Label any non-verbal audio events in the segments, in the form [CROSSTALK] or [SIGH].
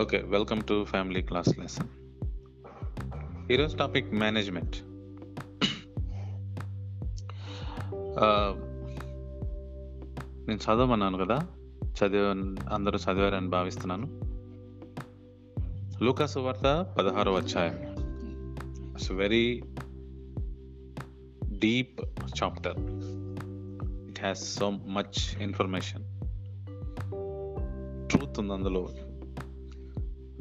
Okay welcome to family class lesson ఈరోజు topic management నేను చదవమన్నాను కదా? చదివ అందరూ చదివారని భావిస్తున్నాను. లూకాసు వార్త పదహారో అధ్యాయం. It's very deep chapter it has so much information truth ఉంది అందులో.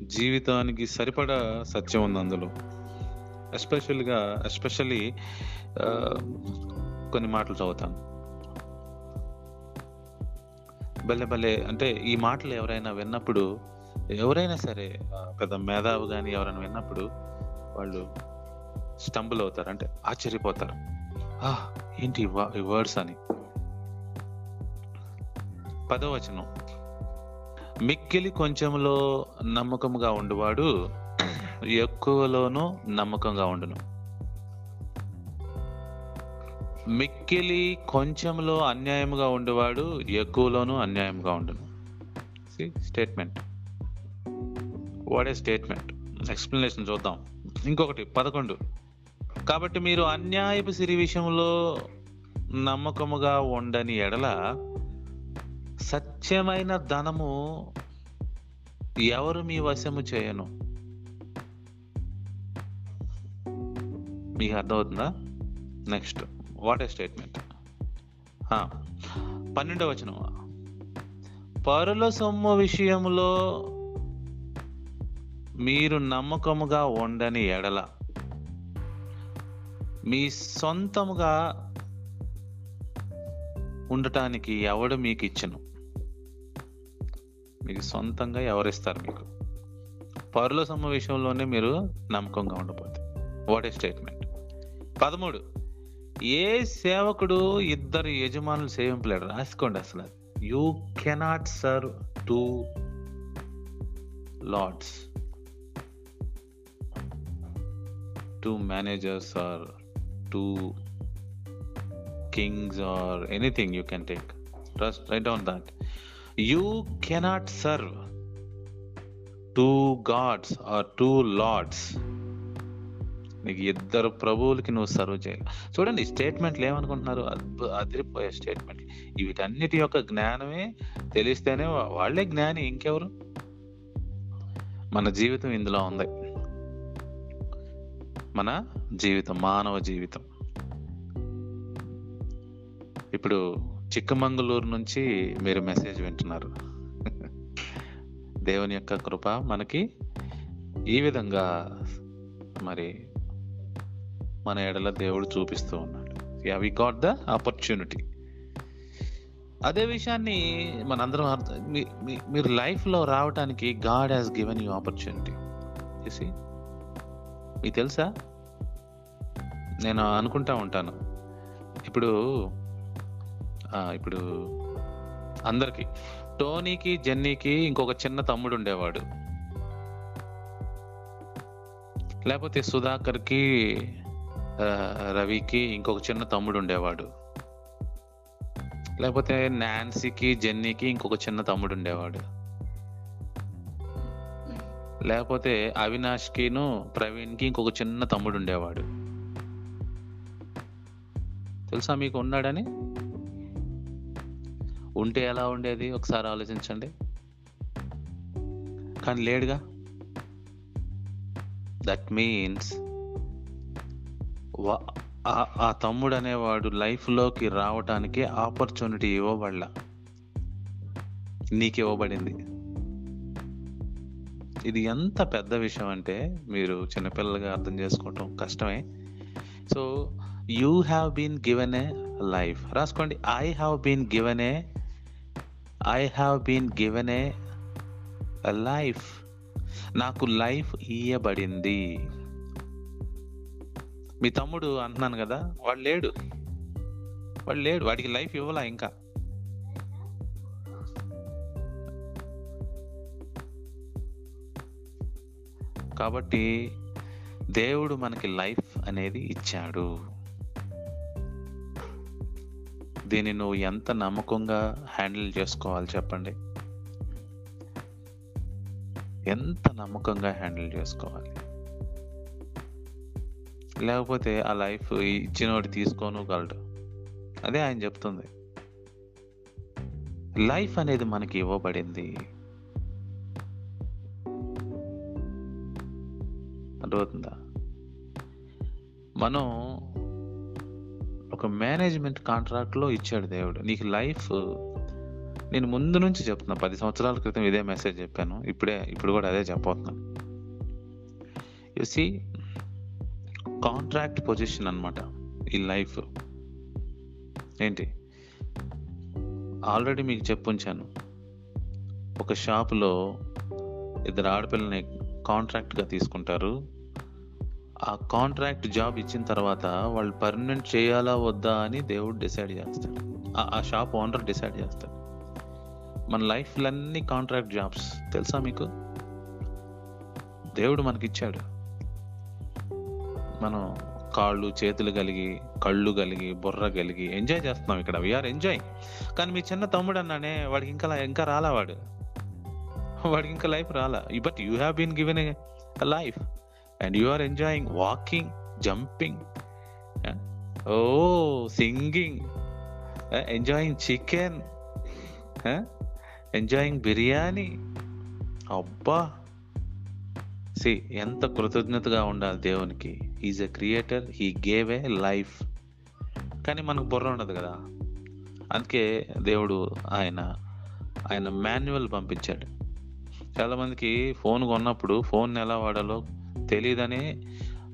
జీవితానికి సరిపడా సత్యం ఉంది అందులో. ఎస్పెషల్గా ఎస్పెషల్లీ కొన్ని మాటలు చదువుతాను. భలే భలే అంటే ఈ మాటలు ఎవరైనా విన్నప్పుడు ఎవరైనా సరే పెద్ద మేధావు కానీ ఎవరైనా విన్నప్పుడు వాళ్ళు స్టంబుల్ అవుతారు అంటే ఆశ్చర్యపోతారు. ఏంటి ఈ వర్డ్స్ అని? పదవచనం. మిక్కిలి కొంచెంలో నమ్మకముగా ఉండువాడు ఎక్కువలోనూ నమ్మకంగా ఉండును. మిక్కిలి కొంచెంలో అన్యాయంగా ఉండేవాడు ఎక్కువలోనూ అన్యాయంగా ఉండును. Statement what a statement explanation చూద్దాం. ఇంకొకటి పదకొండు. కాబట్టి మీరు అన్యాయపు సిరి విషయంలో నమ్మకముగా ఉండని ఎడల సత్యమైన ధనము ఎవరు మీ వశము చేయను? మీకు అర్థమవుతుందా? నెక్స్ట్ వాట్ ఏ స్టేట్మెంట్ పన్నెండవ వచనం పరుల సొమ్ము విషయంలో మీరు నమ్మకముగా ఉండని ఎడల మీ సొంతముగా ఉండటానికి ఎవడు మీకు ఇచ్చను? మీకు సొంతంగా ఎవరిస్తారు మీకు? పరుల సమావేశంలోనే విషయంలోనే మీరు నమ్మకంగా ఉండబోతుంది వాట్ ఏ స్టేట్మెంట్ పదమూడు. ఏ సేవకుడు ఇద్దరు యజమానులు సేవింపలేడు రాసుకోండి అసలు you cannot serve two lords two managers or two kings or anything you can take trust right down that you cannot serve two gods or two lords. నీకు ఇద్దరు ప్రభువులకి నువ్వు సర్వ్ చేయాలి. చూడండి స్టేట్మెంట్లు ఏమనుకుంటున్నారు? అదిరిపోయే స్టేట్మెంట్ వీటన్నిటి యొక్క జ్ఞానమే తెలిస్తేనే వాళ్ళే జ్ఞాని ఇంకెవరు? మన జీవితం ఇందులో ఉంది. మన జీవితం మానవ జీవితం. ఇప్పుడు చిక్కమంగళూరు నుంచి మీరు మెసేజ్ వింటున్నారు. దేవుని యొక్క కృప మనకి ఈ విధంగా మరి మన ఎడల దేవుడు చూపిస్తూ ఉన్నాడు. Ya we got the opportunity అదే విషయాన్ని మనందరం అర్థం మీ- మీరు లైఫ్లో రావటానికి God has given you opportunity చేసి మీకు తెలుసా? నేను అనుకుంటా ఉంటాను. ఇప్పుడు ఇప్పుడు అందరికి. టోనీకి జెన్నీకి ఇంకొక చిన్న తమ్ముడు ఉండేవాడు. లేకపోతే సుధాకర్కి రవికి ఇంకొక చిన్న తమ్ముడు ఉండేవాడు. లేకపోతే నాన్సీకి జెన్నీకి ఇంకొక చిన్న తమ్ముడు ఉండేవాడు. లేకపోతే అవినాష్కిను ప్రవీణ్కి ఇంకొక చిన్న తమ్ముడు ఉండేవాడు. తెలుసా మీకు ఉన్నాడని? ఉంటే ఎలా ఉండేది? ఒకసారి ఆలోచించండి. కానీ లేడుగా? దట్ మీన్స్ ఆ తమ్ముడు అనేవాడు లైఫ్లోకి రావటానికి ఆపర్చునిటీ ఇవ్వబడ నీకు ఇవ్వబడింది. ఇది ఎంత పెద్ద విషయం అంటే మీరు చిన్నపిల్లలుగా అర్థం చేసుకోవటం కష్టమే. So you have been given a life రాసుకోండి. I have been given a I have been given a life నాకు లైఫ్ ఇయ్యబడింది. మీ తమ్ముడు అంటున్నాను కదా వాడు లేడు. వాడు లేడు వాడికి లైఫ్ ఇవ్వలా ఇంకా? కాబట్టి దేవుడు మనకి లైఫ్ అనేది ఇచ్చాడు. దీన్ని నువ్వు ఎంత నమ్మకంగా హ్యాండిల్ చేసుకోవాలి చెప్పండి? ఎంత నమ్మకంగా హ్యాండిల్ చేసుకోవాలి? లేకపోతే ఆ లైఫ్ ఇచ్చినోడు తీసుకోను గలడు అదే ఆయన చెప్తుంది. లైఫ్ అనేది మనకి ఇవ్వబడింది. అర్థమవుతుందా? మనం ఒక మేనేజ్మెంట్ కాంట్రాక్ట్లో ఇచ్చాడు దేవుడు. నీకు లైఫ్ నేను ముందు నుంచి చెప్తున్నా. పది సంవత్సరాల క్రితం ఇదే మెసేజ్ చెప్పాను. ఇప్పుడే ఇప్పుడు కూడా అదే చెప్పబోతున్నాను సి కాంట్రాక్ట్ పొజిషన్ అనమాట ఈ లైఫ్ ఏంటి? ఆల్రెడీ మీకు చెప్పుంచాను. ఒక షాపులో ఇద్దరు ఆడపిల్లని కాంట్రాక్ట్గా తీసుకుంటారు. ఆ కాంట్రాక్ట్ జాబ్ ఇచ్చిన తర్వాత వాళ్ళు పర్మనెంట్ చేయాలా వద్దా అని దేవుడు డిసైడ్ చేస్తాడు. ఆ- షాప్ ఓనర్ డిసైడ్ చేస్తాడు. మన లైఫ్లన్నీ కాంట్రాక్ట్ జాబ్స్. తెలుసా మీకు? దేవుడు మనకిచ్చాడు. మనం కాళ్ళు చేతులు కలిగి కళ్ళు కలిగి బుర్ర కలిగి ఎంజాయ్ చేస్తున్నాం ఇక్కడ. వీఆర్ ఎంజాయ్ కానీ మీ చిన్న తమ్ముడు అన్నానే వాడికి ఇంకా ఇంకా రాలా వాడు? వాడికి ఇంకా లైఫ్ రాలా? But you have been given a life and you are enjoying walking jumping oh singing enjoying chicken enjoying biryani అబ్బా సి ఎంత కృతజ్ఞతగా ఉండాలి దేవునికి. Is a creator he gave a life కానీ మనకు బుర్ర ఉండదు కదా. అందుకే దేవుడు ఆయన ఆయన మాన్యువల్ పంపించాడు. చాలామందికి ఫోన్ కొన్నప్పుడు ఫోన్ ఎలా వాడాలో తెలియదని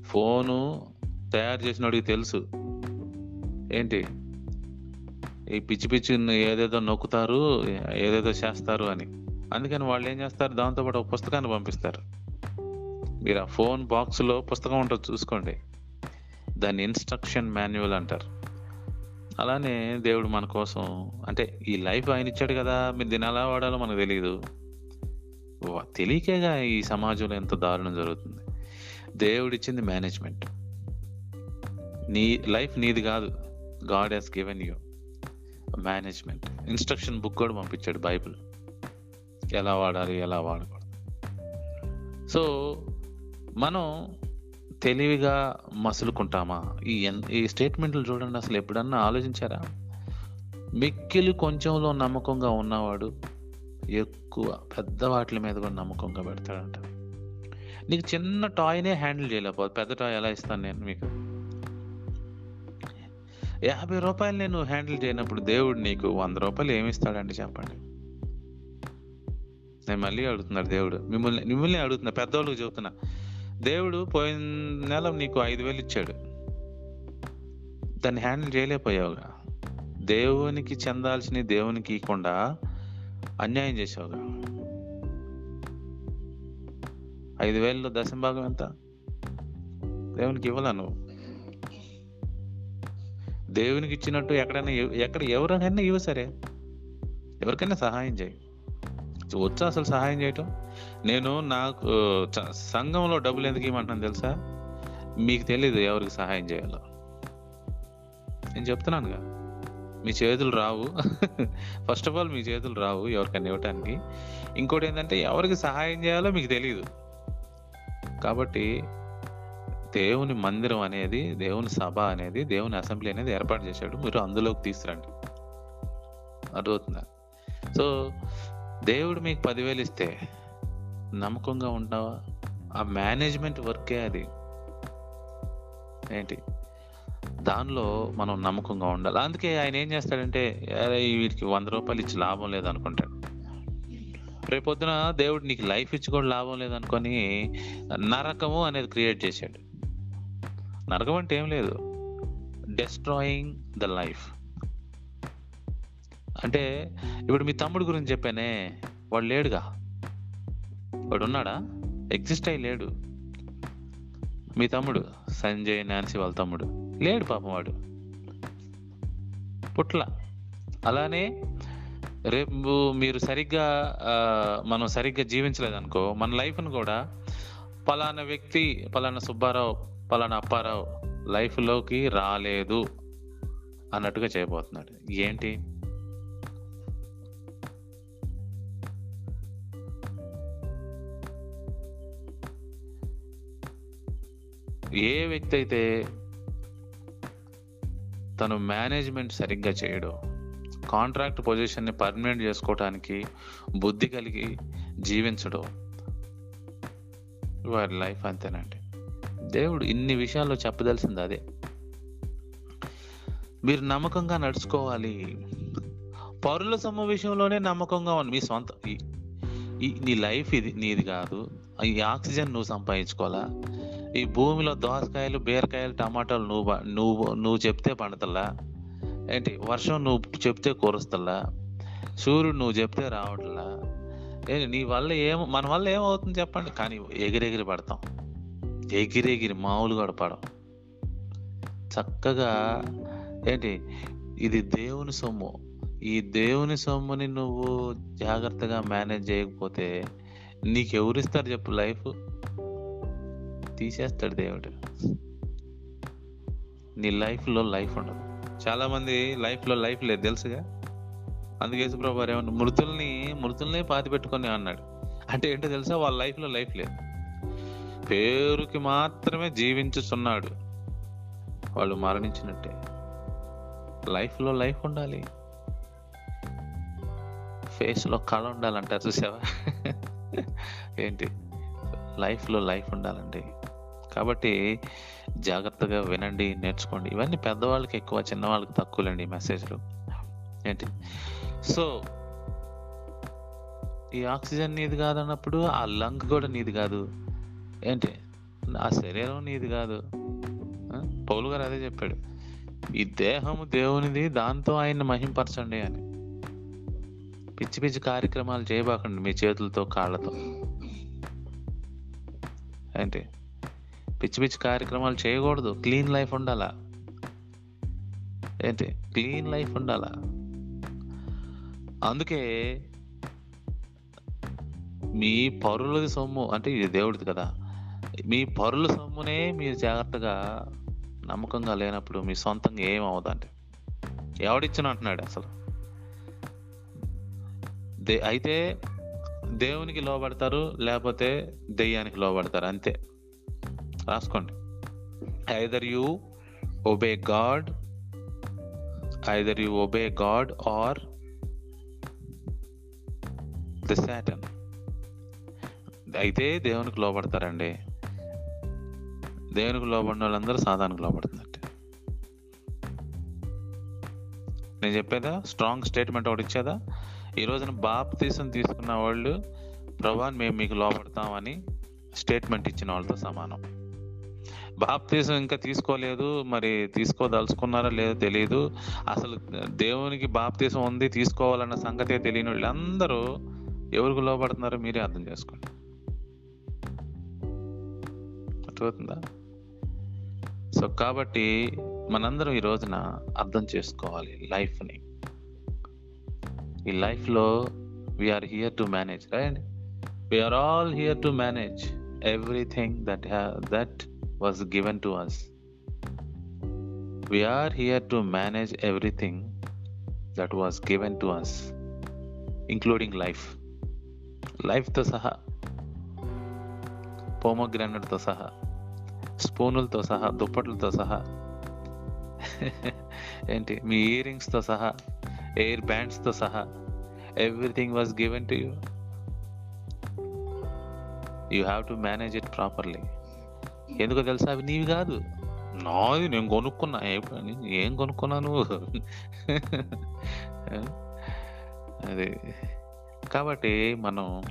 ఫోను తయారు చేసినోడికి తెలుసు. ఏంటి? ఈ పిచ్చి పిచ్చి ఏదేదో నొక్కుతారు ఏదేదో చేస్తారు అని. అందుకని వాళ్ళు ఏం చేస్తారు? దాంతోపాటు ఒక పుస్తకాన్ని పంపిస్తారు. మీరు ఆ ఫోన్ బాక్స్లో పుస్తకం ఉంటుంది చూసుకోండి. దాన్ని ఇన్స్ట్రక్షన్ మాన్యువల్ అంటారు. అలానే దేవుడు మన కోసం అంటే ఈ లైఫ్ ఆయన ఇచ్చాడు కదా మీరు దీన్ని ఎలా వాడాలో మనకు తెలియదు తెలియకేగా ఈ సమాజంలో ఎంత దారుణం జరుగుతుంది. దేవుడిచ్చింది మేనేజ్మెంట్ నీ లైఫ్ నీది కాదు. God has given you management instruction book కూడా పంపించాడు బైబిల్ ఎలా వాడాలి ఎలా వాడకూడదు. సో మనం తెలివిగా మసులుకుంటామా? ఈ ఎన్- ఈ స్టేట్మెంట్లు చూడండి అసలు ఎప్పుడన్నా ఆలోచించారా? మిక్కిలి కొంచెంలో నమ్మకంగా ఉన్నవాడు ఎక్కువ పెద్ద వాటి మీద కూడా నమ్మకంగా పెడతాడంట. నీకు చిన్న టాయ్నే హ్యాండిల్ చేయలేకపోతే పెద్ద టాయ్ ఎలా ఇస్తాను నేను మీకు? యాభై రూపాయలు నేను హ్యాండిల్ చేయనప్పుడు దేవుడు నీకు వంద రూపాయలు ఏమి ఇస్తాడండి చెప్పండి. నేను మళ్ళీ అడుగుతున్నాడు దేవుడు. మిమ్మల్ని మిమ్మల్ని అడుగుతున్నా పెద్దవాళ్ళకి చెబుతున్నా. దేవుడు పోయిన నెల నీకు ఐదు వేలు ఇచ్చాడు. దాన్ని హ్యాండిల్ చేయలేకపోయావుగా. దేవునికి చెందాల్సిన దేవునికి ఇవ్వకుండా అన్యాయం చేసావుగా ఐదు వేలలో దశం భాగం ఎంత? దేవునికి ఇవ్వాల నువ్వు? దేవునికి ఇచ్చినట్టు ఎక్కడైనా ఎక్కడ ఎవరికైనా ఇవ్వ సరే. ఎవరికైనా సహాయం చేయి. వచ్చా అసలు సహాయం చేయటం? నేను నాకు సంఘంలో డబ్బులు ఎందుకు ఇవ్వమంటున్నాను తెలుసా? మీకు తెలీదు ఎవరికి సహాయం చేయాలో. నేను చెప్తున్నానుగా. మీ చేతులు రావు. ఫస్ట్ ఆఫ్ ఆల్ మీ చేతులు రావు ఎవరికైనా ఇవ్వటానికి. ఇంకోటి ఏంటంటే ఎవరికి సహాయం చేయాలో మీకు తెలియదు కాబట్టి దేవుని మందిరం అనేది దేవుని సభ అనేది దేవుని అసెంబ్లీ అనేది ఏర్పాటు చేశాడు. మీరు అందులోకి తీసుకురండి. అర్థమవుతుందా? సో దేవుడు మీకు పదివేలు ఇస్తే నమ్మకంగా ఉంటావా ఆ మేనేజ్మెంట్ వర్కే అది. ఏంటి? దానిలో మనం నమ్మకంగా ఉండాలి. అందుకే ఆయన ఏం చేస్తాడంటే వీటికి వంద రూపాయలు ఇచ్చి లాభం లేదనుకుంటాడు. రేపొద్దున దేవుడు నీకు లైఫ్ ఇచ్చి కూడా లాభం లేదనుకొని నరకము అనేది క్రియేట్ చేశాడు. నరకం అంటే ఏం లేదు. డెస్ట్రాయింగ్ ద లైఫ్ అంటే ఇప్పుడు మీ తమ్ముడు గురించి చెప్పానే వాడు లేడుగా? వాడు ఉన్నాడా? ఎగ్జిస్ట్ అయ్యి లేడు. మీ తమ్ముడు సంజయ్ నాన్సీ వాళ్ళ తమ్ముడు. లేడు పాపం వాడు. పుట్ల. అలానే రేపు మీరు సరిగ్గా మనం సరిగ్గా జీవించలేదనుకో మన లైఫ్ను కూడా పలానా వ్యక్తి పలానా సుబ్బారావు పలానా అప్పారావు లైఫ్లోకి రాలేదు అన్నట్టుగా చేయబోతున్నాడు. ఏంటి? ఏ వ్యక్తి అయితే తను మేనేజ్మెంట్ సరిగ్గా చేయడో కాంట్రాక్ట్ పొజిషన్ని పర్మనెంట్ చేసుకోవటానికి బుద్ధి కలిగి జీవించడం వారి లైఫ్ అంతేనండి. దేవుడు ఇన్ని విషయాల్లో చెప్పదలసింది అదే. మీరు నమ్మకంగా నడుచుకోవాలి. పరుల సొమ్ము విషయంలోనే నమ్మకంగా ఉంది మీ సొంత ఈ- నీ లైఫ్ ఇది నీది కాదు. ఈ ఆక్సిజన్ నువ్వు సంపాదించుకోవాలా? ఈ భూమిలో దోసకాయలు బీరకాయలు టమాటాలు నువ్వు నువ్వు నువ్వు చెప్తే పండుతలా ఏంటి వర్షం నువ్వు చెప్తే కురుస్తలా? సూర్యుడు నువ్వు చెప్తే రావట్లా? ఏంటి నీ వల్ల ఏం మన వల్ల ఏమవుతుంది చెప్పండి. కానీ ఎగిరెగిరి పడతాం. ఎగిరెగిరి మామూలు కూడా పడం. చక్కగా ఏంటి ఇది దేవుని సొమ్ము. ఈ దేవుని సొమ్ముని నువ్వు జాగ్రత్తగా మేనేజ్ చేయకపోతే నీకు ఎవరిస్తారు చెప్పు లైఫ్? తీసేస్తాడు దేవుడు. నీ లైఫ్లో లైఫ్ ఉండదు. చాలా మంది లైఫ్లో లైఫ్ లేదు తెలుసుగా? అందుకే యేసుప్రభు వారు ఏమన్నా మృతుల్ని మృతుల్ని పాతి పెట్టుకొని అన్నాడు. అంటే ఏంటో తెలుసా? వాళ్ళ లైఫ్లో లైఫ్ లేదు. పేరుకి మాత్రమే జీవించుతున్నాడు వాళ్ళు మరణించినట్టే. లైఫ్లో లైఫ్ ఉండాలి. ఫేస్లో కళ ఉండాలంటారు చూసావా? [LAUGHS] ఏంటి? లైఫ్లో లైఫ్ ఉండాలండి. కాబట్టి జాగ్రత్తగా వినండి నేర్చుకోండి. ఇవన్నీ పెద్దవాళ్ళకి ఎక్కువ చిన్నవాళ్ళకి తక్కువలేండి ఈ మెసేజ్లు. ఏంటి? సో ఈ ఆక్సిజన్ నీది కాదన్నప్పుడు ఆ లంగ్ కూడా నీది కాదు. ఏంటి? ఆ శరీరం నీది కాదు. పౌలు గారు అదే చెప్పాడు. ఈ దేహము దేవునిది దాంతో ఆయన్ని మహింపరచండి అని. పిచ్చి పిచ్చి కార్యక్రమాలు చేయబాకండి మీ చేతులతో కాళ్ళతో. ఏంటి? పిచ్చి పిచ్చి కార్యక్రమాలు చేయకూడదు. క్లీన్ లైఫ్ ఉండాలా? ఏంటి? క్లీన్ లైఫ్ ఉండాలా? అందుకే మీ పరులది సొమ్ము అంటే ఇది దేవుడిది కదా. మీ పరుల సొమ్మునే మీరు జాగ్రత్తగా నమ్మకంగా లేనప్పుడు మీ సొంతంగా ఏం అవ్వదండి ఎవడిచ్చిన అంటున్నాడు అసలు? దే అయితే దేవునికి లోబడతారు లేకపోతే దెయ్యానికి లోబడతారు అంతే. రాసుకోండి. Either you obey God either you obey God or the Satan అయితే దేవునికి లోపడతారండి దేవునికి లోబడిన వాళ్ళందరూ సాధానికి లోబడుతుందంటే నేను చెప్పేదా? స్ట్రాంగ్ స్టేట్మెంట్ ఒకటి ఇచ్చేదా? ఈ రోజున బాప్తీసం తీసుకున్న వాళ్ళు ప్రభా మేము మీకు లోపడతామని స్టేట్మెంట్ ఇచ్చిన వాళ్ళతో సమానం. బాప్తీసం ఇంకా తీసుకోలేదు మరి తీసుకోదలుచుకున్నారో లేదో తెలియదు అసలు దేవునికి బాప్తీసం ఉంది తీసుకోవాలన్న సంగతే తెలియని వాళ్ళందరూ ఎవరికి లోపడుతున్నారో మీరే అర్థం చేసుకోండి. అర్థమవుతుందా? సో కాబట్టి మనందరం ఈ రోజున అర్థం చేసుకోవాలి లైఫ్ని. ఈ లైఫ్లో we are here to manage right we are all here to manage everything that that was was given to us we are here to manage everything that was given to us including life లైఫ్తో సహా పోమోగ్రానట్తో సహా స్పూనులతో సహా దుప్పట్లతో సహా [LAUGHS] ఏంటి మీ year రింగ్స్తో సహా air బ్యాండ్స్తో సహా everything was given to you you have to manage it properly ఎందుకో తెలుసా? అవి నీవి కాదు. నాది నేను కొనుక్కున్నా. ఏం కొనుక్కున్నాను అది. కాబట్టి మనం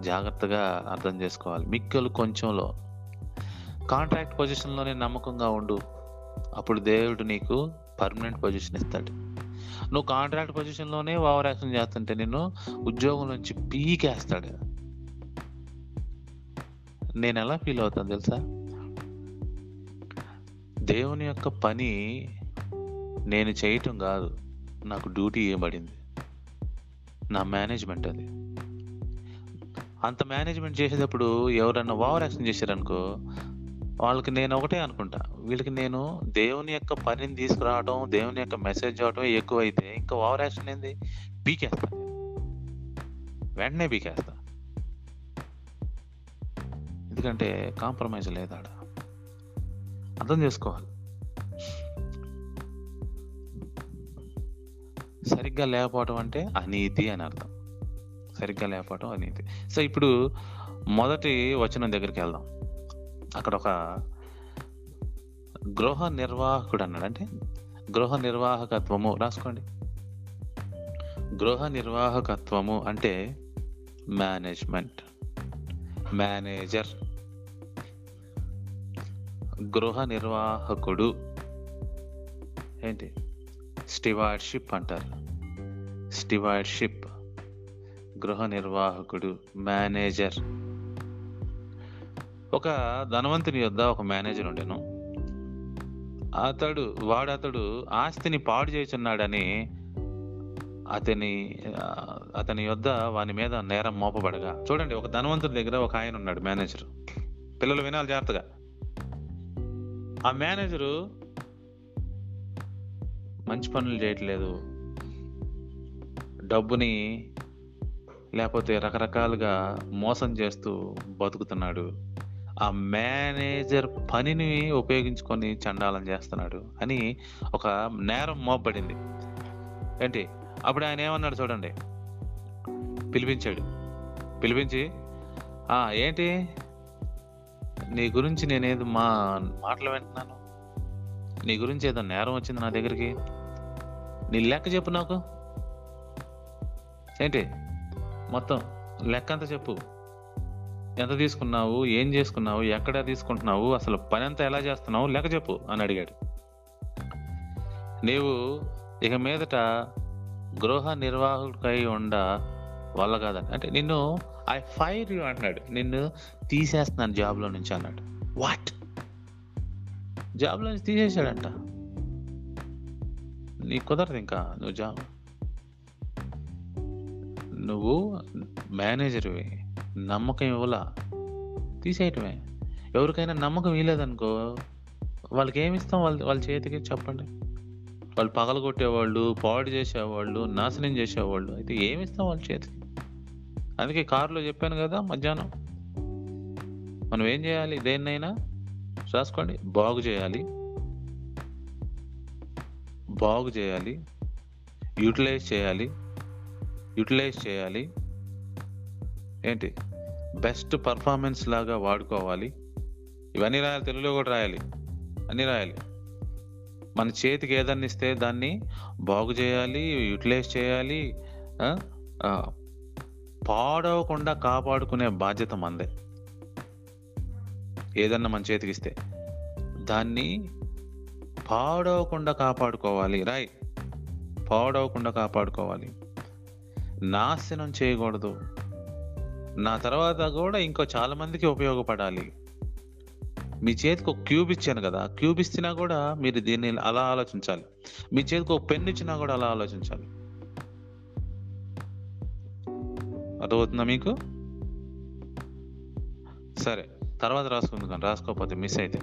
జాగ్రత్తగా అర్థం చేసుకోవాలి. మిక్కలు కొంచెంలో. కాంట్రాక్ట్ పొజిషన్లోనే నమ్మకంగా ఉండు. అప్పుడు దేవుడు నీకు పర్మనెంట్ పొజిషన్ ఇస్తాడు. నువ్వు కాంట్రాక్ట్ పొజిషన్లోనే ఓవర్ యాక్షన్ చేస్తుంటే నిన్ను ఉద్యోగం నుంచి పీకేస్తాడు. నేను ఎలా ఫీల్ అవుతాను తెలుసా? దేవుని యొక్క పని నేను చేయటం కాదు నాకు డ్యూటీ ఇవ్వబడింది. నా మేనేజ్మెంట్ అది. అంత మేనేజ్మెంట్ చేసేటప్పుడు ఎవరన్నా ఓవర్ యాక్షన్ చేశారనుకో వాళ్ళకి నేను ఒకటే అనుకుంటా. వీళ్ళకి నేను దేవుని యొక్క పనిని తీసుకురావడం దేవుని యొక్క మెసేజ్ అవడం ఎక్కువ అయితే ఇంకా ఓవర్ యాక్షన్ ఏంది? పీకేస్తా. వెంటనే పీకేస్తా. ఎందుకంటే కాంప్రమైజ్ లేదు అర్థం చేసుకోవాలి. సరిగ్గా లేకపోవటం అంటే అనీతి అని అర్థం. సరిగ్గా లేకపోవటం అనీతి. సో ఇప్పుడు మొదటి వచనం దగ్గరికి వెళ్దాం. అక్కడ ఒక గృహ నిర్వాహకుడు అన్నాడు. అంటే గృహ నిర్వాహకత్వము రాసుకోండి. గృహ నిర్వాహకత్వము అంటే మేనేజ్మెంట్. మేనేజర్. గృహ నిర్వాహకుడు ఏంటి? స్టివార్డ్షిప్ అంటారు. స్టివార్డ్షిప్ గృహ నిర్వాహకుడు మేనేజర్. ఒక ధనవంతుని యొద్ద ఒక మేనేజర్ ఉండెను. అతడు వాడు అతడు ఆస్తిని పాడు చేస్తున్నాడని అతని అతని యొద్ద వాని మీద నేరం మోపబడగా. చూడండి ఒక ధనవంతుడి దగ్గర ఒక ఆయన ఉన్నాడు మేనేజర్. పిల్లలు వినాలి జాగ్రత్తగా. ఆ మేనేజరు మంచి పనులు చేయట్లేదు. డబ్బుని లేకపోతే రకరకాలుగా మోసం చేస్తూ బతుకుతున్నాడు. ఆ మేనేజర్ పనిని ఉపయోగించుకొని చండాలం చేస్తున్నాడు అని ఒక నేరం మోపబడింది. ఏంటి? అప్పుడు ఆయన ఏమన్నాడు చూడండి? పిలిపించాడు. పిలిపించి ఏంటి? నీ గురించి నేనేదో మా మాటలు వింటున్నాను. నీ గురించి ఏదో నేరం వచ్చింది నా దగ్గరికి. నీ లెక్క చెప్పు నాకు. ఏంటి? మొత్తం లెక్క అంతా చెప్పు. ఎంత తీసుకున్నావు? ఏం చేసుకున్నావు? ఎక్కడ తీసుకుంటున్నావు? అసలు పని అంతా ఎలా చేస్తున్నావు? లెక్క చెప్పు అని అడిగాడు. నీవు ఇక మీదట గృహ నిర్వాహకుడికై ఉండ వల్ల కాదని అంటే నిన్ను ఐ ఫైర్ యూ అన్నాడు. నిన్ను తీసేస్తున్నాను జాబ్లో నుంచి అన్నాడు. వాట్ జాబ్లో నుంచి తీసేసాడంట నీ కుదరదు ఇంకా నువ్వు జాబ్ నువ్వు మేనేజర్వి నమ్మకం ఇవ్వలా. తీసేయటమే. ఎవరికైనా నమ్మకం ఇవ్వలేదనుకో వాళ్ళకి ఏమి ఇస్తాం? వాళ్ళ వాళ్ళ చేతికి చెప్పండి. వాళ్ళు పగలగొట్టేవాళ్ళు పాడు చేసేవాళ్ళు నాశనం చేసేవాళ్ళు అయితే ఏమి ఇస్తాం వాళ్ళ చేతికి? అందుకే కారులో చెప్పాను కదా మధ్యాహ్నం. మనం ఏం చేయాలి? దేన్నైనా రాసుకోండి బాగు చేయాలి. బాగు చేయాలి. యూటిలైజ్ చేయాలి. యూటిలైజ్ చేయాలి. ఏంటి? బెస్ట్ పర్ఫార్మెన్స్ లాగా వాడుకోవాలి. ఇవన్నీ రాయాలి తెలుగులో కూడా రాయాలి. అన్నీ రాయాలి. మన చేతికి ఏదన్నా ఇస్తే దాన్ని బాగు చేయాలి యూటిలైజ్ చేయాలి పాడవకుండా కాపాడుకునే బాధ్యత మందే. ఏదన్నా మన చేతికి ఇస్తే. దాన్ని పాడవకుండా కాపాడుకోవాలి. రాయ్ పాడవకుండా కాపాడుకోవాలి. నాశనం చేయకూడదు. నా తర్వాత కూడా ఇంకో చాలా మందికి ఉపయోగపడాలి. మీ చేతికి ఒక క్యూబ్ ఇచ్చాను కదా. క్యూబ్ ఇచ్చినా కూడా మీరు దీన్ని అలా ఆలోచించాలి. మీ చేతికి ఒక పెన్ ఇచ్చినా కూడా అలా ఆలోచించాలి. అర్థమవుతుందా మీకు? సరే తర్వాత రాసుకుందాం రాసుకోకపోతే మిస్ అయితే.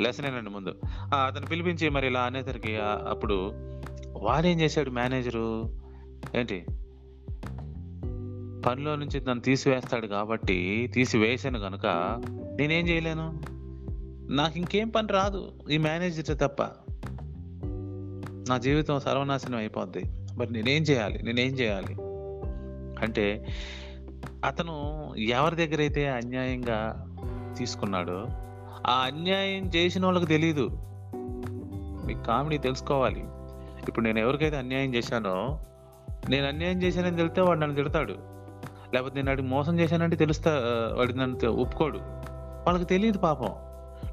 లెసన్ ఏనండి ముందు? ఆ, అతను పిలిపించి మరి ఇలా అనేసరికి అప్పుడు వాడేం చేశాడు మేనేజరు ఏంటి? పనిలో నుంచి నన్ను తీసివేస్తాడు కాబట్టి తీసివేసాను కనుక నేనేం చేయలేను? నాకు ఇంకేం పని రాదు ఈ మేనేజర్ తప్ప. నా జీవితం సర్వనాశనం అయిపోద్ది. మరి నేనేం చేయాలి? నేనేం చేయాలి? అంటే అతను ఎవరి దగ్గర అయితే అన్యాయంగా తీసుకున్నాడో ఆ అన్యాయం చేసిన వాళ్ళకి తెలియదు మీ కామెడీ తెలుసుకోవాలి. ఇప్పుడు నేను ఎవరికైతే అన్యాయం చేశానో నేను అన్యాయం చేశానని తెలితే వాడు నన్ను తిడతాడు. లేకపోతే నేను వాడికి మోసం చేశానంటే తెలుస్తా వాడికి నన్ను ఒప్పుకోడు. వాళ్ళకి తెలియదు పాపం.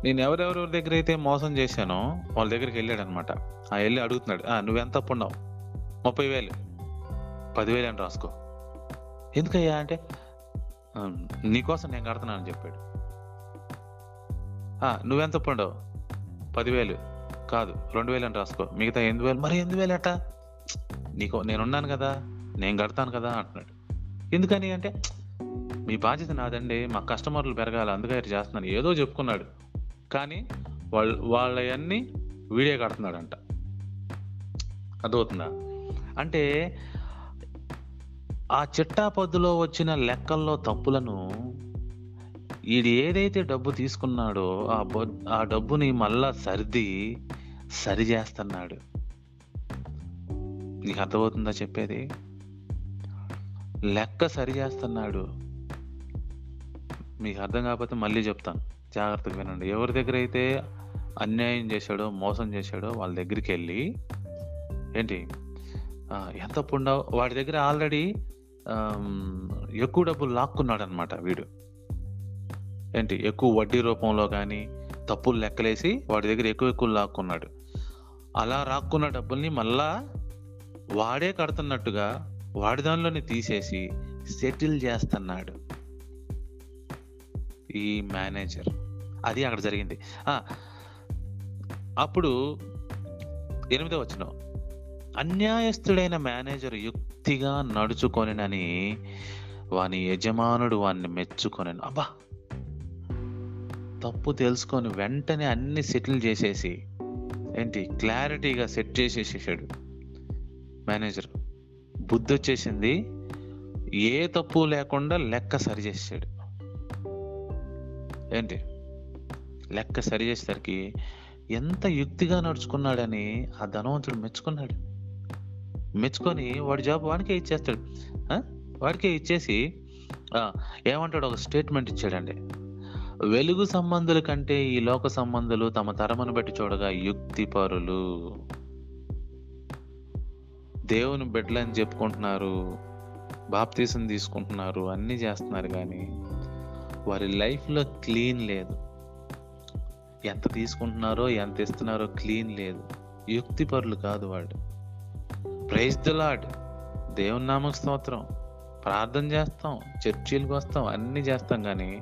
నేను ఎవరెవరెవరి దగ్గర అయితే మోసం చేశానో వాళ్ళ దగ్గరికి వెళ్ళాడు అనమాట ఆ వెళ్ళి అడుగుతున్నాడు "ఆ, నువ్వెంత అప్పున్నావు ముప్పై వేలు. పదివేలు అని రాసుకో? ఎందుకయ్యా అంటే నీకోసం నేను కడుతున్నాను అని చెప్పాడు నువ్వెంత అప్పు పదివేలు. కాదు రెండు వేలు అని రాసుకో. మిగతా ఎనిమిది వేలు. మరి ఎనిమిది వేలు అట్ట నీకు నేనున్నాను కదా నేను కడతాను కదా అంటున్నాడు. ఎందుకని అంటే మీ బాధ్యత నాదండి మా కస్టమర్లు పెరగాలి అందుకే ఇట్లా చేస్తున్నాను. ఏదో చెప్పుకున్నాడు. కానీ వాళ్ళు వాళ్ళవన్నీ వీడియో కడుతున్నాడంట. అర్థమవుతుందా? అంటే ఆ చిట్టాపద్దులో వచ్చిన లెక్కల్లో తప్పులను వీడు ఏదైతే డబ్బు తీసుకున్నాడో ఆ బొ- ఆ డబ్బుని మళ్ళా సర్ది సరి చేస్తున్నాడు. నీకు అర్థమవుతుందా చెప్పేది? లెక్క సరి చేస్తున్నాడు. మీకు అర్థం కాకపోతే మళ్ళీ చెప్తాను. జాగ్రత్తగా వినండి. ఎవరి దగ్గర అయితే అన్యాయం చేశాడో మోసం చేశాడో వాళ్ళ దగ్గరికి వెళ్ళి ఏంటి? ఎంత పుండవు వాడి దగ్గర ఆల్రెడీ ఎక్కువ డబ్బులు లాక్కున్నాడు అనమాట వీడు. ఏంటి? ఎక్కువ వడ్డీ రూపంలో కానీ తప్పులు లెక్కలేసి వాడి దగ్గర ఎక్కువ ఎక్కువ లాక్కున్నాడు. అలా రాక్కున్న డబ్బుల్ని మళ్ళా వాడే కడుతున్నట్టుగా వాడి దానిలోనే తీసేసి సెటిల్ చేస్తున్నాడు ఈ మేనేజర్. అది అక్కడ జరిగింది. అప్పుడు ఎనిమిదో వచ్చిన అన్యాయస్తుడైన మేనేజర్ యుక్తిగా నడుచుకొనినని వాని యజమానుడు వాన్ని మెచ్చుకొని అబ్బా! తప్పు తెలుసుకొని వెంటనే అన్ని సెటిల్ చేసేసి ఏంటి? క్లారిటీగా సెట్ చేసేసేసాడు మేనేజర్. బుద్ధి వచ్చేసింది ఏ తప్పు లేకుండా లెక్క సరి చేసాడు ఏంటి? లెక్క సరి చేసేసరికి ఎంత యుక్తిగా నడుచుకున్నాడని ఆ ధనవంతుడు మెచ్చుకున్నాడు. మెచ్చుకొని వాడి జాబ్ వాడికే ఇచ్చేస్తాడు. ఆ? వాడికే ఇచ్చేసి ఏమంటాడు? ఒక స్టేట్మెంట్ ఇచ్చాడండి. వెలుగు సంబంధుల కంటే ఈ లోక సంబంధులు తమ తరమును బట్టి చూడగా యుక్తి పరులు దేవుని బిడ్డలని చెప్పుకుంటున్నారు బాప్తీసం తీసుకుంటున్నారు అన్నీ చేస్తున్నారు కానీ వారి లైఫ్లో క్లీన్ లేదు. ఎంత తీసుకుంటున్నారో ఎంత ఇస్తున్నారో క్లీన్ లేదు. యుక్తి పరులు కాదు వాడు ప్రైజ్ ద లాడ్ దేవుని నామక స్తోత్రం. ప్రార్థన చేస్తాం చర్చీలకు వస్తాం అన్నీ చేస్తాం కానీ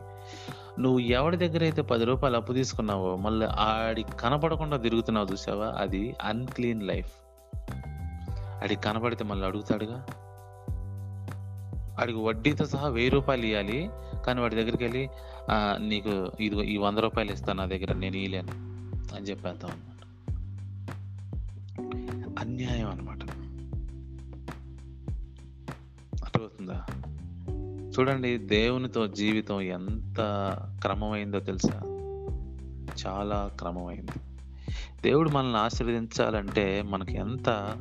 నువ్వు ఎవరి దగ్గర అయితే పది రూపాయలు అప్పు తీసుకున్నావో మళ్ళీ ఆడి కనపడకుండా తిరుగుతున్నావు చూసావా? అది అన్క్లీన్ లైఫ్ ఆడికి కనపడితే మళ్ళీ అడుగుతాడుగా. ఆడికి వడ్డీతో సహా వెయ్యి రూపాయలు ఇవ్వాలి కానీ వాడి దగ్గరికి వెళ్ళి నీకు ఇది ఈ వంద రూపాయలు ఇస్తాను నా దగ్గర నేను ఇయ్యలేను. అని చెప్పేద్దాం అనమాట అన్యాయం అనమాట అర్థమవుతుందా చూడండి దేవునితో జీవితం ఎంత క్రమమైందో తెలుసా? చాలా క్రమమైంది. దేవుడు మనల్ని ఆశీర్వదించాలంటే మనకి ఎంత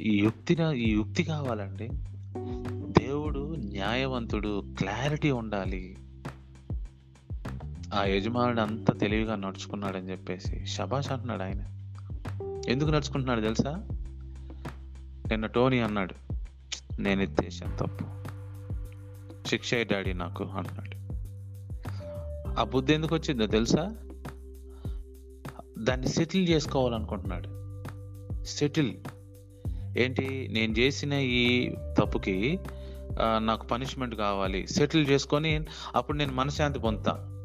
ఈ యుక్తిన ఈ యుక్తి కావాలండి? దేవుడు న్యాయవంతుడు క్లారిటీ ఉండాలి. ఆ యజమానుడు అంత తెలివిగా నడుచుకున్నాడని చెప్పేసి శబాష్ అంటున్నాడు ఆయన. ఎందుకు నడుచుకుంటున్నాడు తెలుసా? నిన్న టోనీ అన్నాడు నేను ఇది తప్పు. శిక్ష డాడీ నాకు అంటున్నాడు. ఆ బుద్ధి ఎందుకు వచ్చిందో తెలుసా? దాన్ని సెటిల్ చేసుకోవాలనుకుంటున్నాడు. సెటిల్. ఏంటి? నేను చేసిన ఈ తప్పుకి నాకు పనిష్మెంట్ కావాలి. సెటిల్ చేసుకొని అప్పుడు నేను మనశ్శాంతి పొందుతా.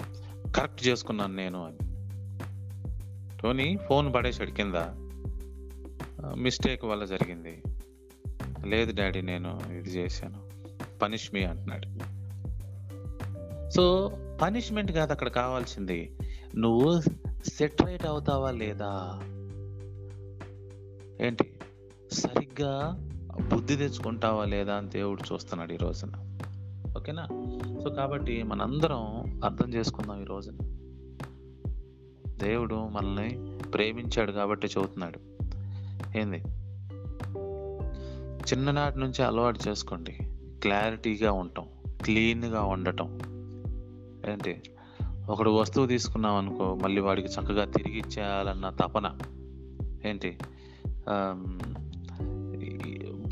కరెక్ట్ చేసుకున్నాను నేను అని. టోనీ ఫోన్ పడేసాడు కింద. మిస్టేక్ వల్ల జరిగింది. లేదు డాడీ నేను ఇది చేశాను. పనిష్ మీ అంటున్నాడు. సో పనిష్మెంట్ కాదు అక్కడ కావాల్సింది. నువ్వు సెట్ అవుతావా లేదా? ఏంటి? సరిగ్గా బుద్ధి తెచ్చుకుంటావా లేదా అని దేవుడు చూస్తున్నాడు ఈ రోజున. ఓకేనా? సో కాబట్టి మనందరం అర్థం చేసుకుందాం ఈ రోజున. దేవుడు మనల్ని ప్రేమించాడు కాబట్టి చెబుతున్నాడు. ఏంది? చిన్ననాటి నుంచి అలవాటు చేసుకోండి. క్లారిటీగా ఉండటం క్లీన్గా ఉండటం. ఏంటి? ఒకడు వస్తువు తీసుకున్నాం అనుకో మళ్ళీ వాడికి చక్కగా తిరిగి ఇచ్చేయాలన్న తపన. ఏంటి?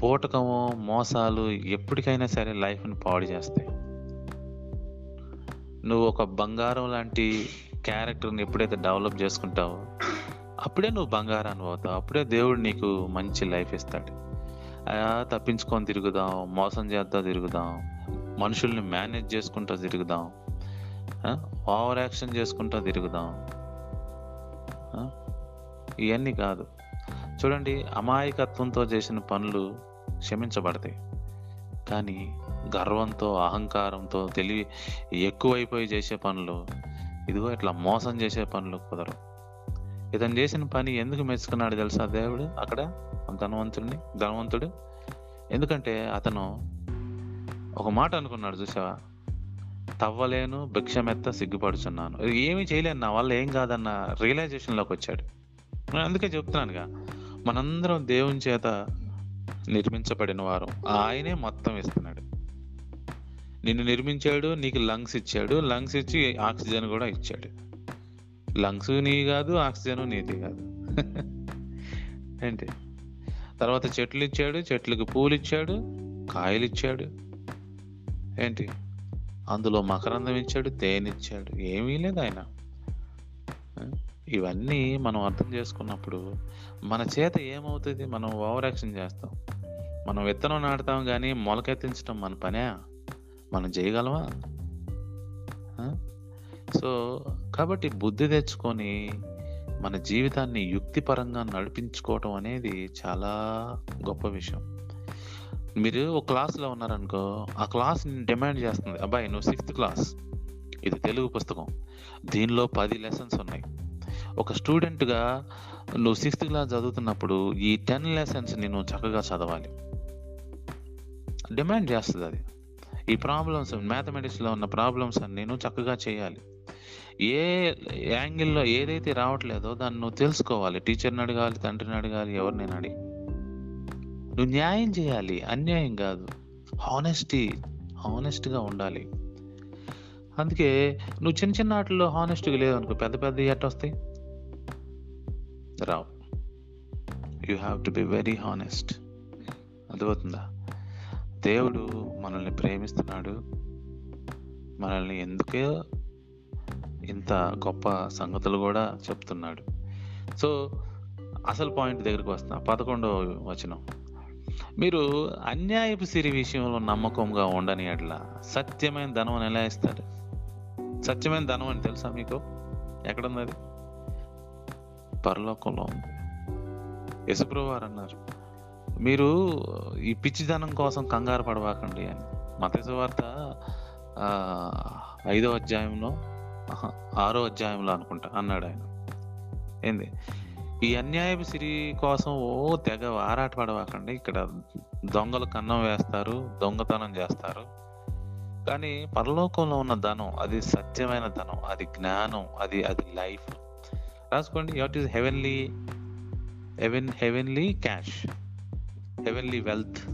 బూటకము మోసాలు ఎప్పటికైనా సరే లైఫ్ని పాడు చేస్తాయి. నువ్వు ఒక బంగారం లాంటి క్యారెక్టర్ని ఎప్పుడైతే డెవలప్ చేసుకుంటావో అప్పుడే నువ్వు బంగారాన్ని అవుతావు. అప్పుడే దేవుడు నీకు మంచి లైఫ్ ఇస్తాడు. అయా తప్పించుకొని తిరుగుదాం మోసం చేద్దా తిరుగుదాం మనుషుల్ని మేనేజ్ చేసుకుంటూ తిరుగుదాం ఓవర్ యాక్షన్ చేసుకుంటూ తిరుగుదాం ఇవన్నీ కాదు. చూడండి అమాయకత్వంతో చేసిన పనులు క్షమించబడతాయి. కానీ గర్వంతో అహంకారంతో తెలివి ఎక్కువైపోయి చేసే పనులు ఇదిగో ఇట్లా మోసం చేసే పనులు కుదరవు. ఇతను చేసిన పని ఎందుకు మెచ్చుకున్నాడు తెలుసా దేవుడు? అక్కడ ధనవంతుడిని ధనవంతుడు. ఎందుకంటే అతను ఒక మాట అనుకున్నాడు చూసావా తవ్వలేను భిక్షమెత్త సిగ్గుపడుచున్నాను. ఏమీ చేయలేను నా వల్ల ఏం కాదన్న రియలైజేషన్లోకి వచ్చాడు. నేను అందుకే చెప్తున్నానుగా మనందరం దేవుని చేత నిర్మించబడిన వారు. ఆయనే మొత్తం ఇస్తున్నాడు. నిన్ను నిర్మించాడు నీకు లంగ్స్ ఇచ్చాడు. లంగ్స్ ఇచ్చి ఆక్సిజన్ కూడా ఇచ్చాడు. లంగ్స్ నీ కాదు ఆక్సిజన్ నీది కాదు. ఏంటి తర్వాత చెట్లు ఇచ్చాడు చెట్లకు పూలు ఇచ్చాడు కాయలు ఇచ్చాడు. ఏంటి? అందులో మకరందం ఇచ్చాడు తేనె ఇచ్చాడు. ఏమీ లేదు ఆయన. ఇవన్నీ మనం అర్థం చేసుకున్నప్పుడు మన చేత ఏమవుతుంది? మనం ఓవర్ యాక్షన్ చేస్తాం. మనం విత్తనం నాటుతాం కానీ మొలకెత్తించడం మన పనే? మనం చేయగలమా? సో కాబట్టి బుద్ధి తెచ్చుకొని మన జీవితాన్ని యుక్తిపరంగా నడిపించుకోవటం అనేది చాలా గొప్ప విషయం. మీరు ఒక క్లాస్లో ఉన్నారనుకో ఆ క్లాస్ డిమాండ్ చేస్తుంది. అబ్బాయి నువ్వు సిక్స్త్ క్లాస్. ఇది తెలుగు పుస్తకం. దీనిలో పది లెసన్స్ ఉన్నాయి. ఒక స్టూడెంట్గా నువ్వు సిక్స్త్ క్లాస్ చదువుతున్నప్పుడు ఈ టెన్ లెసన్స్ నేను చక్కగా చదవాలి. డిమాండ్ చేస్తుంది అది. ఈ ప్రాబ్లమ్స్ మ్యాథమెటిక్స్లో ఉన్న ప్రాబ్లమ్స్ అన్ని నేను చక్కగా చేయాలి. ఏ యాంగిల్లో ఏదైతే రావట్లేదో దాన్ని నువ్వు తెలుసుకోవాలి. టీచర్ని అడగాలి తండ్రిని అడగాలి ఎవరినైనా అడిగి. నువ్వు న్యాయం చేయాలి అన్యాయం కాదు. హానెస్టీ హానెస్ట్గా ఉండాలి. అందుకే నువ్వు చిన్న చిన్న వాటిల్లో హానెస్ట్గా లేదనుకో పెద్ద పెద్ద ఎట్ట వస్తాయి? రావు. You have to be very honest అర్థమవుతుందా? దేవుడు మనల్ని ప్రేమిస్తున్నాడు. మనల్ని ఎందుకే ఇంత గొప్ప సంగతులు కూడా చెప్తున్నాడు. సో అసలు పాయింట్ దగ్గరికి వస్తున్నా పదకొండవ వచనం. మీరు అన్యాయపు సిరి విషయంలో నమ్మకంగా ఉండని అట్లా సత్యమైన ధనం అని ఎలా ఇస్తారు? సత్యమైన ధనం అని తెలుసా మీకు? ఎక్కడుంది అది పరలోకంలో ఉంది. యశుప్రభు వారు అన్నారు మీరు ఈ పిచ్చిధనం కోసం కంగారు పడవాకండి అని. మతేసు వార్త ఐదో అధ్యాయంలో ఆరో అధ్యాయంలో అనుకుంటా అన్నాడు ఆయన. ఏంది? ఈ అన్యాయపు సిరి కోసం ఓ తెగ ఆరాట పడవాకండి. ఇక్కడ దొంగలు కన్నం వేస్తారు దొంగతనం చేస్తారు. కానీ పరలోకంలో ఉన్న ధనం అది సత్యమైన ధనం అది జ్ఞానం అది అది లైఫ్. రాసుకోండి what is heavenly heaven heavenly cash heavenly wealth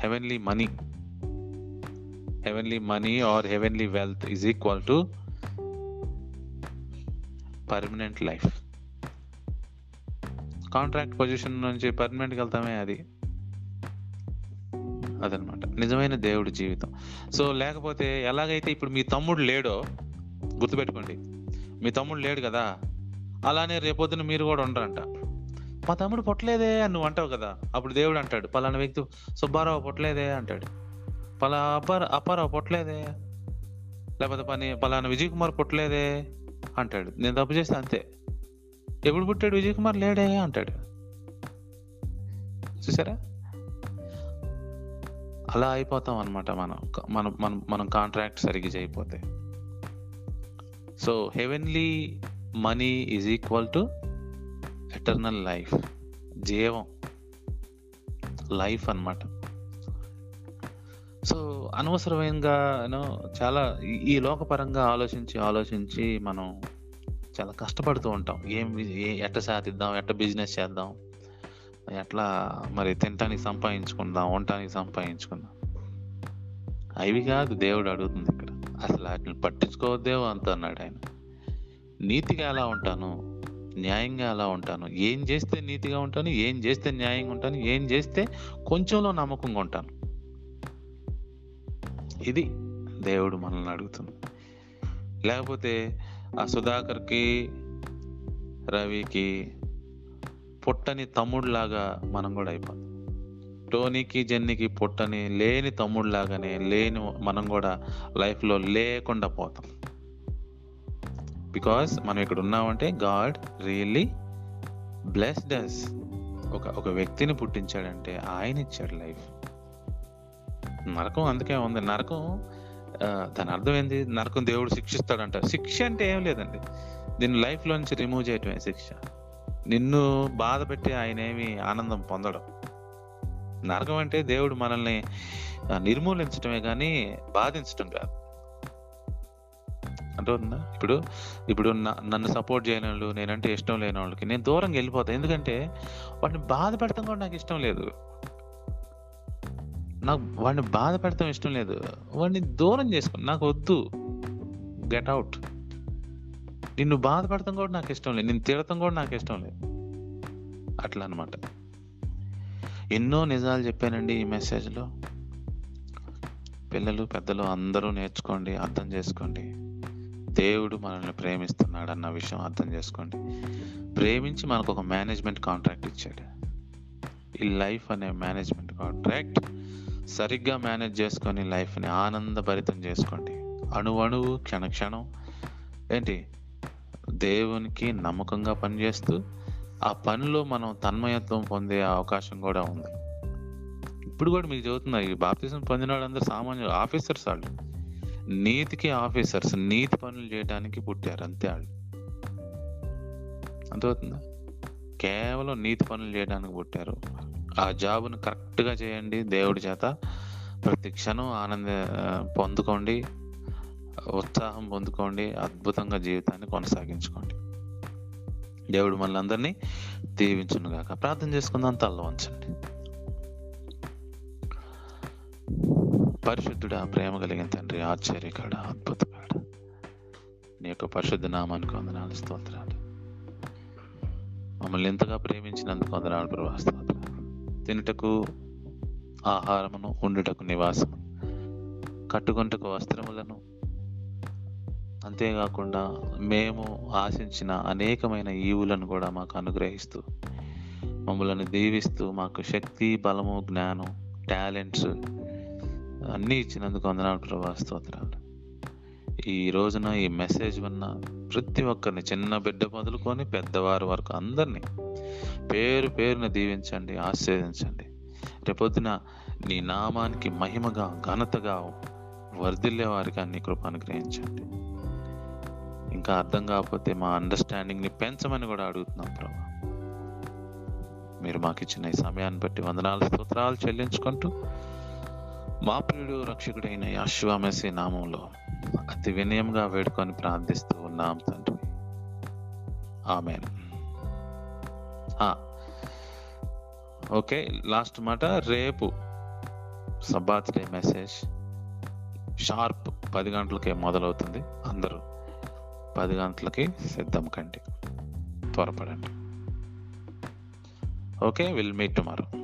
heavenly money. Heavenly money or heavenly wealth is equal to permanent life contract position నుంచి పర్మనెంట్కి వెళ్తామే అది. అదనమాట. నిజమైన దేవుడి జీవితం. సో లేకపోతే ఎలాగైతే ఇప్పుడు మీ తమ్ముడు లేడో గుర్తుపెట్టుకోండి. మీ తమ్ముడు లేడు కదా అలానే రేపొద్దున మీరు కూడా ఉండరంట. మా తమ్ముడు పొట్టలేదే అని నువ్వు అంటావు కదా అప్పుడు దేవుడు అంటాడు. పలానా వ్యక్తి సుబ్బారావు పొట్టలేదే అంటాడు. పలా అప్పార అప్పారావు పుట్టలేదే? లేకపోతే పని పలానా విజయ్ కుమార్ పుట్టలేదే? అంటాడు. నేను తప్పు చేస్తే అంతే. ఎప్పుడు పుట్టాడు విజయ్ కుమార్ లేడే అంటాడు. చూసారా? అలా అయిపోతాం అనమాట మనం. మనం మనం మనం కాంట్రాక్ట్ సరిగ్గా చేయకపోతే. So heavenly money is equal to eternal life జీవం. లైఫ్ అన్నమాట. సో అనవసరమైనగా యూనో చాలా ఈ- ఈ లోకపరంగా ఆలోచించి ఆలోచించి మనం చాలా కష్టపడుతూ ఉంటాం. ఏం ఏ ఎట్ట సాధిద్దాం ఎట్ట బిజినెస్ చేద్దాం ఎట్లా మరి తినటానికి సంపాదించుకుందాం ఉండటానికి సంపాదించుకుందాం. అవి కాదు దేవుడు అడుగుతుంది ఇక్కడ. అసలు వాటిని పట్టించుకోవద్దే అంత అన్నాడు ఆయన. నీతిగా ఎలా ఉంటాను? న్యాయంగా ఎలా ఉంటాను? ఏం చేస్తే నీతిగా ఉంటాను? ఏం చేస్తే న్యాయంగా ఉంటాను? ఏం చేస్తే కొంచెంలో నమ్మకంగా ఉంటాను? ఇది దేవుడు మనల్ని అడుగుతుంది. లేకపోతే ఆ సుధాకర్కి రవికి పుట్టని తమ్ముడులాగా మనం కూడా అయిపోతాం. టోనీకి జెన్నీకి పుట్టని లేని తమ్ముడులాగానే లేని మనం కూడా లైఫ్లో లేకుండా పోతాం. బికాస్ మనం ఇక్కడ ఉన్నామంటే గాడ్ రియల్లీ బ్లెస్డ్ అస్ ఒక ఒక వ్యక్తిని పుట్టించాడంటే ఆయన ఇచ్చాడు లైఫ్. నరకం అందుకే ఉంది. నరకం దాని అర్థం ఏంది? నరకం దేవుడు శిక్షిస్తాడంట. శిక్ష అంటే ఏం లేదండి. దీన్ని లైఫ్లోంచి నుంచి రిమూవ్ చేయటమే శిక్ష. నిన్ను బాధ పెట్టి ఆయన ఏమి ఆనందం పొందడం. నరకం అంటే దేవుడు మనల్ని నిర్మూలించటమే నిర్మూలించడమే కానీ బాధించడం కాదు. అర్థమవుతుందా? ఇప్పుడు ఇప్పుడు న- నన్ను సపోర్ట్ చేయని వాళ్ళు నేనంటే ఇష్టం లేని వాళ్ళకి నేను దూరంగా వెళ్ళిపోతాను ఎందుకంటే వాటిని బాధ పెడతాం కూడా నాకు ఇష్టం లేదు. నాకు వాడిని బాధ పెడతాం ఇష్టం లేదు. వాడిని దూరం చేసుకో నాకు వద్దు. గెట్ అవుట్ నిన్ను బాధపడటం కూడా నాకు ఇష్టం లేదు. నిన్ను తిడతాం కూడా నాకు ఇష్టం లేదు. అట్లా అనమాట ఎన్నో నిజాలు చెప్పానండి ఈ మెసేజ్లో. పిల్లలు పెద్దలు అందరూ నేర్చుకోండి అర్థం చేసుకోండి. దేవుడు మనల్ని ప్రేమిస్తున్నాడు అన్న విషయం అర్థం చేసుకోండి. ప్రేమించి మనకు ఒక మేనేజ్మెంట్ కాంట్రాక్ట్ ఇచ్చాడు. ఈ లైఫ్ అనే మేనేజ్మెంట్ కాంట్రాక్ట్ సరిగ్గా మేనేజ్ చేసుకొని లైఫ్ని ఆనందభరితం చేసుకోండి. అణు అణువు క్షణ క్షణం. ఏంటి? దేవునికి నమ్మకంగా పనిచేస్తూ ఆ పనిలో మనం తన్మయత్వం పొందే అవకాశం కూడా ఉంది. ఇప్పుడు కూడా మీకు చెబుతున్నా ఈ బాప్తిజం పొందిన వాళ్ళందరూ సామాన్యులు ఆఫీసర్స్ వాళ్ళు. నీతికి ఆఫీసర్స్ నీతి పనులు చేయడానికి పుట్టారు అంతే వాళ్ళు. అంతవుతుందా కేవలం నీతి పనులు చేయడానికి పుట్టారు. ఆ జాబ్ను కరెక్ట్గా చేయండి దేవుడి చేత. ప్రతి క్షణం ఆనంద పొందుకోండి. ఉత్సాహం పొందుకోండి. అద్భుతంగా జీవితాన్ని కొనసాగించుకోండి. దేవుడు మనల్ అందరినీ దీవించునుగాక ప్రార్థన చేసుకుందాం తల్ల వంచండి. పరిశుద్ధుడా ప్రేమ కలిగిన తండ్రి ఆశ్చర్యకాడ అద్భుతకాడ నీ యొక్క పరిశుద్ధ నామానికి వందనాలు స్తోత్రాలు. మమ్మల్ని ఎంతగా ప్రేమించినందుకు వందనాలు ప్రభా స్తోత్రాలు. తినుటకు ఆహారమును ఉండుటకు నివాసము. కట్టుకుంటకు వస్త్రములను. అంతేకాకుండా మేము ఆశించిన అనేకమైన ఈవులను కూడా మాకు అనుగ్రహిస్తూ మమ్మల్ని దీవిస్తూ మాకు శక్తి బలము జ్ఞానం టాలెంట్స్ అన్నీ ఇచ్చినందుకు వందనాలు ప్రభా స్తోత్రాలు. ఈ రోజున ఈ మెసేజ్ విన్న ప్రతి ఒక్కరిని చిన్న బిడ్డ మొదలుకొని పెద్దవారి వరకు అందరినీ పేరు పేరున దీవించండి ఆశీర్వదించండి. రేపొద్దున నీ నామానికి మహిమగా ఘనతగా వర్ధిల్లే వారికి అన్ని కృప అనుగ్రహించండి. ఇంకా అర్థం కాకపోతే మా అండర్స్టాండింగ్ని పెంచమని కూడా అడుగుతున్నాం ప్రభా. మీరు మాకు ఇచ్చిన ఈ సమయాన్ని బట్టి వందనాలు స్తోత్రాలు చెల్లించుకుంటూ మా ప్రియుడు రక్షకుడైన యాశ్వామసి నామంలో అతి వినయంగా వేడుకొని ప్రార్థిస్తూ ఉన్నాం తండ్రి. ఆమె ఓకే లాస్ట్ మాట రేపు సబ్బాత్ డే మెసేజ్. షార్ప్ పది గంటలకే మొదలవుతుంది. అందరూ పది గంటలకి సిద్ధం కండి. త్వరపడండి. Okay will meet tomorrow.